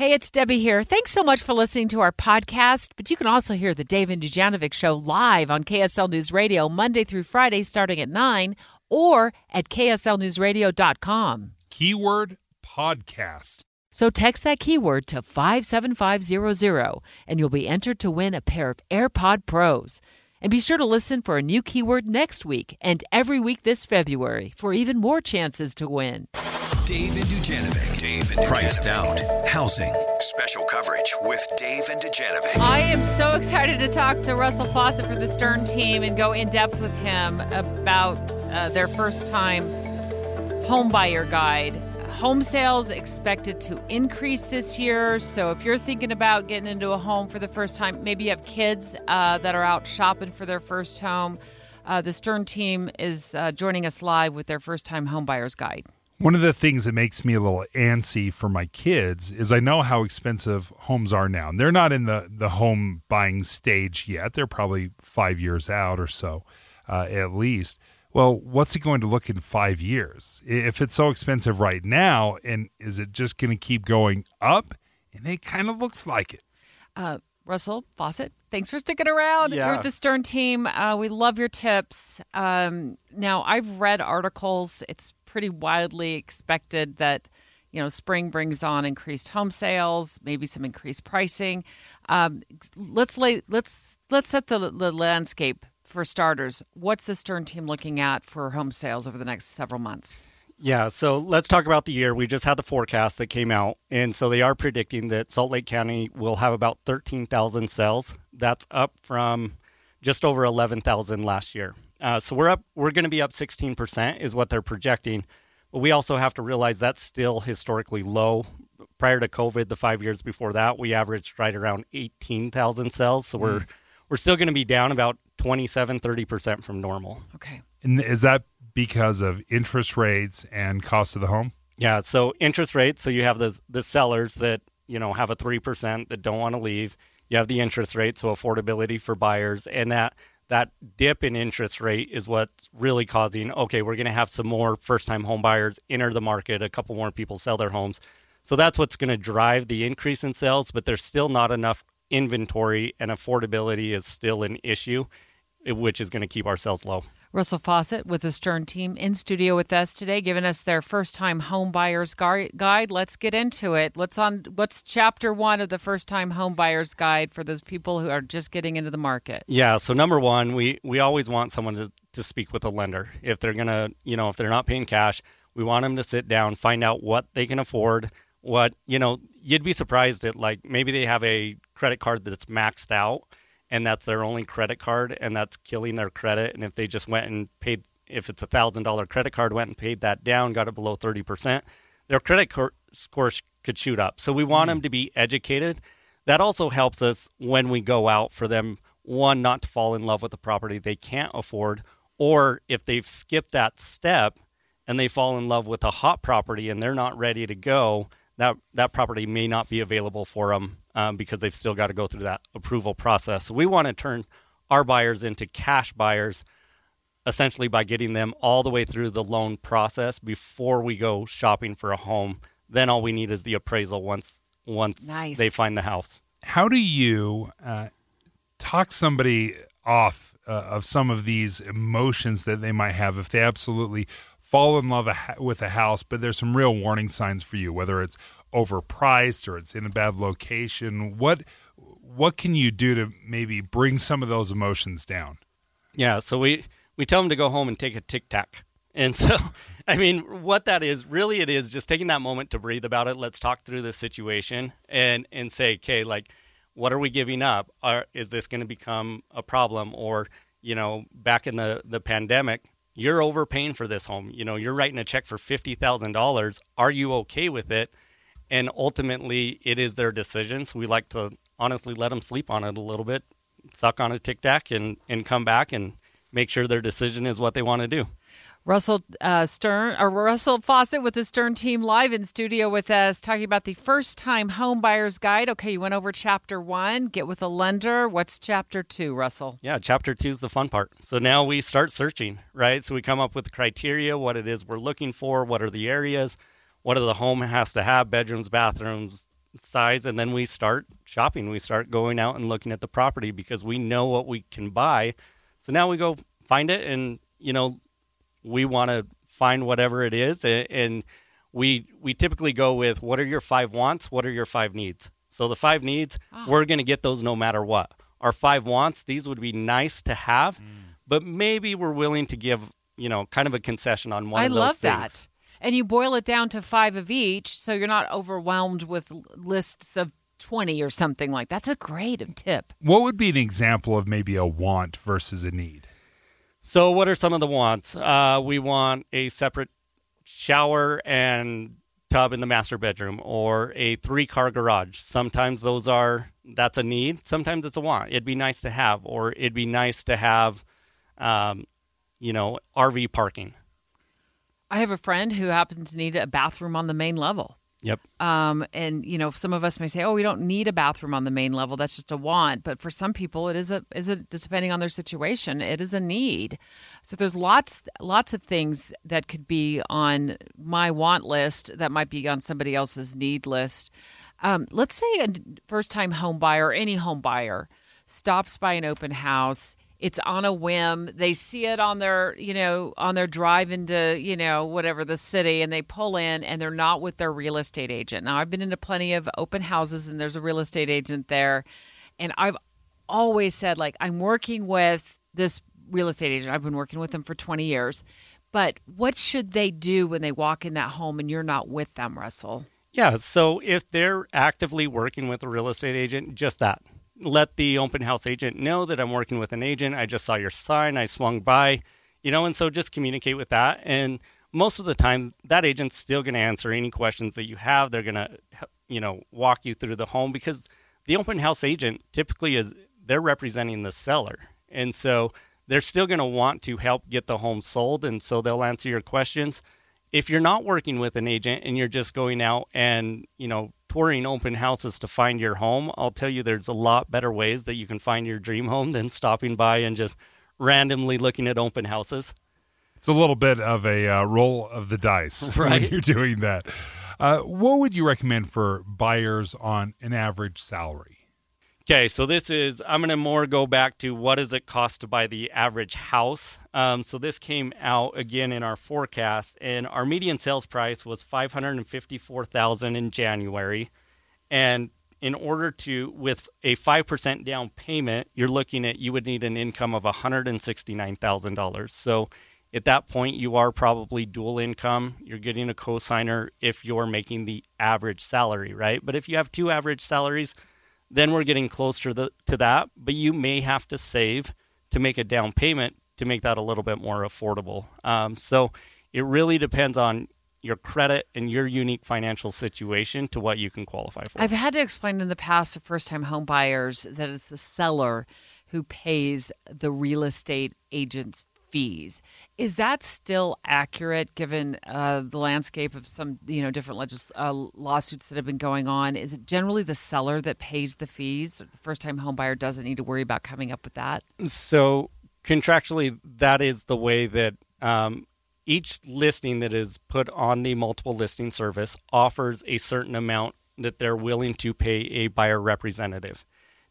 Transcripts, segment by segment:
Hey, it's Debbie here. Thanks so much for listening to our podcast. But you can also hear the Dave and Dujanovic show live on KSL News Radio Monday through Friday starting at 9 or at kslnewsradio.com. Keyword podcast. So text that keyword to 57500 and you'll be entered to win a pair of AirPod Pros. And be sure to listen for a new keyword next week and every week this February for even more chances to win. Dave and Dujanovic. Dave and Priced out. Housing. Special coverage with Dave and Dujanovic. I am so excited to talk to Russell Fawcett for the Stern team and go in depth with him about uh, their first time home buyer guide. Home sales expected to increase this year. So if you're thinking about getting into a home for the first time, maybe you have kids uh, that are out shopping for their first home. Uh, the Stern team is uh, joining us live with their first time home buyer's guide. One of the things that makes me a little antsy for my kids is I know how expensive homes are now. And they're not in the, the home buying stage yet. They're probably five years out or so, uh, at least. Well, what's it going to look in five years? If it's so expensive right now, and is it just going to keep going up? And it kind of looks like it. Uh, Russell Fawcett, thanks for sticking around. Yeah. You're with the Stern team. Uh, we love your tips. Um, now, I've read articles. It's pretty widely expected that you know spring brings on increased home sales, maybe some increased pricing. Um, let's lay let's let's set the, the landscape for starters. What's the Stern team looking at for home sales over the next several months? Yeah, so let's talk about the year. We just had the forecast that came out, and so they are predicting that Salt Lake County will have about 13,000 sales. That's up from just over 11,000 last year. Uh, so we're up. We're going to be up 16%, is what they're projecting. But we also have to realize that's still historically low. Prior to COVID, the five years before that, we averaged right around 18,000 sales. So we're we're still going to be down about 27, 30% from normal. Okay. And is that because of interest rates and cost of the home? Yeah. So interest rates. So you have the the sellers that you know have a three percent that don't want to leave. You have the interest rate, so affordability for buyers, and that that dip in interest rate is what's really causing. Okay, we're going to have some more first time home buyers enter the market. A couple more people sell their homes. So that's what's going to drive the increase in sales. But there's still not enough inventory, and affordability is still an issue, which is going to keep our sales low. Russell Fawcett with the Stern team in studio with us today, giving us their first time home buyers guide. Let's get into it. What's on? What's chapter one of the first time home buyers guide for those people who are just getting into the market? Yeah. So number one, we we always want someone to to speak with a lender if they're gonna, you know, if they're not paying cash, we want them to sit down, find out what they can afford. What you know, you'd be surprised at like maybe they have a credit card that's maxed out and that's their only credit card and that's killing their credit. And if they just went and paid if it's a thousand dollar credit card went and paid that down got it below 30% their credit cor- score could shoot up. So we want hmm. them to be educated. That also helps us when we go out for them one not to fall in love with a property they can't afford or if they've skipped that step and they fall in love with a hot property and they're not ready to go that that property may not be available for them um, because they've still got to go through that approval process. So we want to turn our buyers into cash buyers, essentially by getting them all the way through the loan process before we go shopping for a home. Then all we need is the appraisal once once Nice. they find the house. How do you uh, talk somebody off uh, of some of these emotions that they might have if they absolutely fall in love a ha- with a house, but there's some real warning signs for you, whether it's overpriced or it's in a bad location? What what can you do to maybe bring some of those emotions down? Yeah, so we we tell them to go home and take a tic tac. And so, I mean, what that is really, it is just taking that moment to breathe about it. Let's talk through the situation and and say, okay, like, what are we giving up? Are, is this going to become a problem? Or you know, back in the the pandemic, you're overpaying for this home. You know, you're writing a check for fifty thousand dollars. Are you okay with it? And ultimately, it is their decision. So we like to honestly let them sleep on it a little bit, suck on a tic tac, and and come back and make sure their decision is what they want to do. Russell uh, Stern or Russell Fawcett with the Stern team live in studio with us, talking about the first time home buyer's guide. Okay, you went over chapter one. Get with a lender. What's chapter two, Russell? Yeah, chapter two is the fun part. So now we start searching, right? So we come up with the criteria, what it is we're looking for, what are the areas, what do the home has to have, bedrooms, bathrooms, size, and then we start shopping. We start going out and looking at the property because we know what we can buy. So now we go find it, and you know, we want to find whatever it is, and we we typically go with what are your five wants, what are your five needs. So the five needs, oh. we're going to get those no matter what. Our five wants, these would be nice to have, mm. but maybe we're willing to give you know kind of a concession on one I of those love things. that and you boil it down to five of each so you're not overwhelmed with lists of 20 or something like that's a great tip. What would be an example of maybe a want versus a need? So what are some of the wants? Uh, we want a separate shower and tub in the master bedroom or a three car garage. Sometimes those are that's a need. Sometimes it's a want. It'd be nice to have or it'd be nice to have um, you know rv parking I have a friend who happens to need a bathroom on the main level. Yep. Um, and you know, some of us may say, "Oh, we don't need a bathroom on the main level. That's just a want." But for some people, it is a is a depending on their situation, it is a need. So there's lots lots of things that could be on my want list that might be on somebody else's need list. Um, let's say a first time home buyer any home buyer stops by an open house it's on a whim. They see it on their, you know, on their drive into, you know, whatever the city and they pull in and they're not with their real estate agent. Now, I've been into plenty of open houses and there's a real estate agent there. And I've always said, like, I'm working with this real estate agent. I've been working with them for 20 years. But what should they do when they walk in that home and you're not with them, Russell? Yeah. So if they're actively working with a real estate agent, just that let the open house agent know that I'm working with an agent. I just saw your sign. I swung by, you know, and so just communicate with that. And most of the time, that agent's still going to answer any questions that you have. They're going to, you know, walk you through the home because the open house agent typically is they're representing the seller, and so they're still going to want to help get the home sold, and so they'll answer your questions. If you're not working with an agent and you're just going out and you know touring open houses to find your home, I'll tell you there's a lot better ways that you can find your dream home than stopping by and just randomly looking at open houses. It's a little bit of a uh, roll of the dice right? when you're doing that. Uh, what would you recommend for buyers on an average salary? Okay, so this is, I'm going to more go back to what does it cost to buy the average house. Um, so this came out again in our forecast, and our median sales price was 554000 in January. And in order to, with a 5% down payment, you're looking at, you would need an income of $169,000. So at that point, you are probably dual income. You're getting a cosigner if you're making the average salary, right? But if you have two average salaries, then we're getting closer to, to that. But you may have to save to make a down payment to make that a little bit more affordable. Um, so it really depends on your credit and your unique financial situation to what you can qualify for. I've had to explain in the past to first time home buyers that it's the seller who pays the real estate agent's fees. Is that still accurate given uh, the landscape of some you know different legis- uh, lawsuits that have been going on? Is it generally the seller that pays the fees? The first time home buyer doesn't need to worry about coming up with that. So contractually, that is the way that. Um, each listing that is put on the multiple listing service offers a certain amount that they're willing to pay a buyer representative.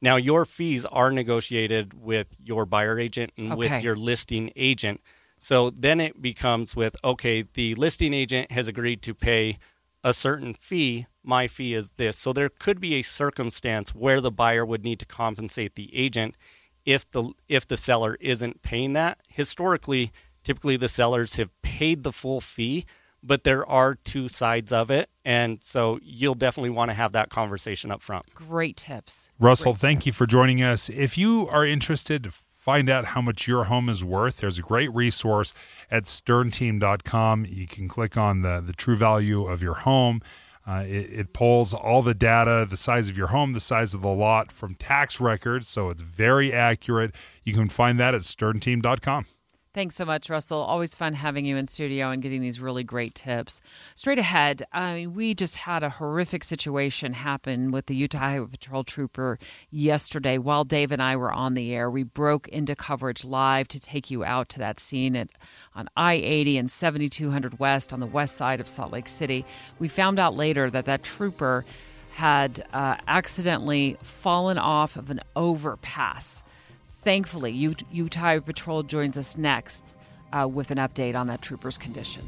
Now, your fees are negotiated with your buyer agent and okay. with your listing agent. So then it becomes with okay, the listing agent has agreed to pay a certain fee. My fee is this. So there could be a circumstance where the buyer would need to compensate the agent if the if the seller isn't paying that. Historically, typically the sellers have paid the full fee, but there are two sides of it. And so you'll definitely want to have that conversation up front. Great tips. Russell, Great thank tips. you for joining us. If you are interested to find out how much your home is worth, there's a great resource at sternteam.com. You can click on the, the true value of your home. Uh, it, it, pulls all the data, the size of your home, the size of the lot from tax records, so it's very accurate. You can find that at sternteam.com. Thanks so much, Russell. Always fun having you in studio and getting these really great tips. Straight ahead, we just had a horrific situation happen with the Utah Highway Patrol trooper yesterday while Dave and I were on the air. We broke into coverage live to take you out to that scene at on I 80 and 7200 West on the west side of Salt Lake City. We found out later that that trooper had uh, accidentally fallen off of an overpass. Thankfully, Utah Patrol joins us next uh, with an update on that trooper's condition.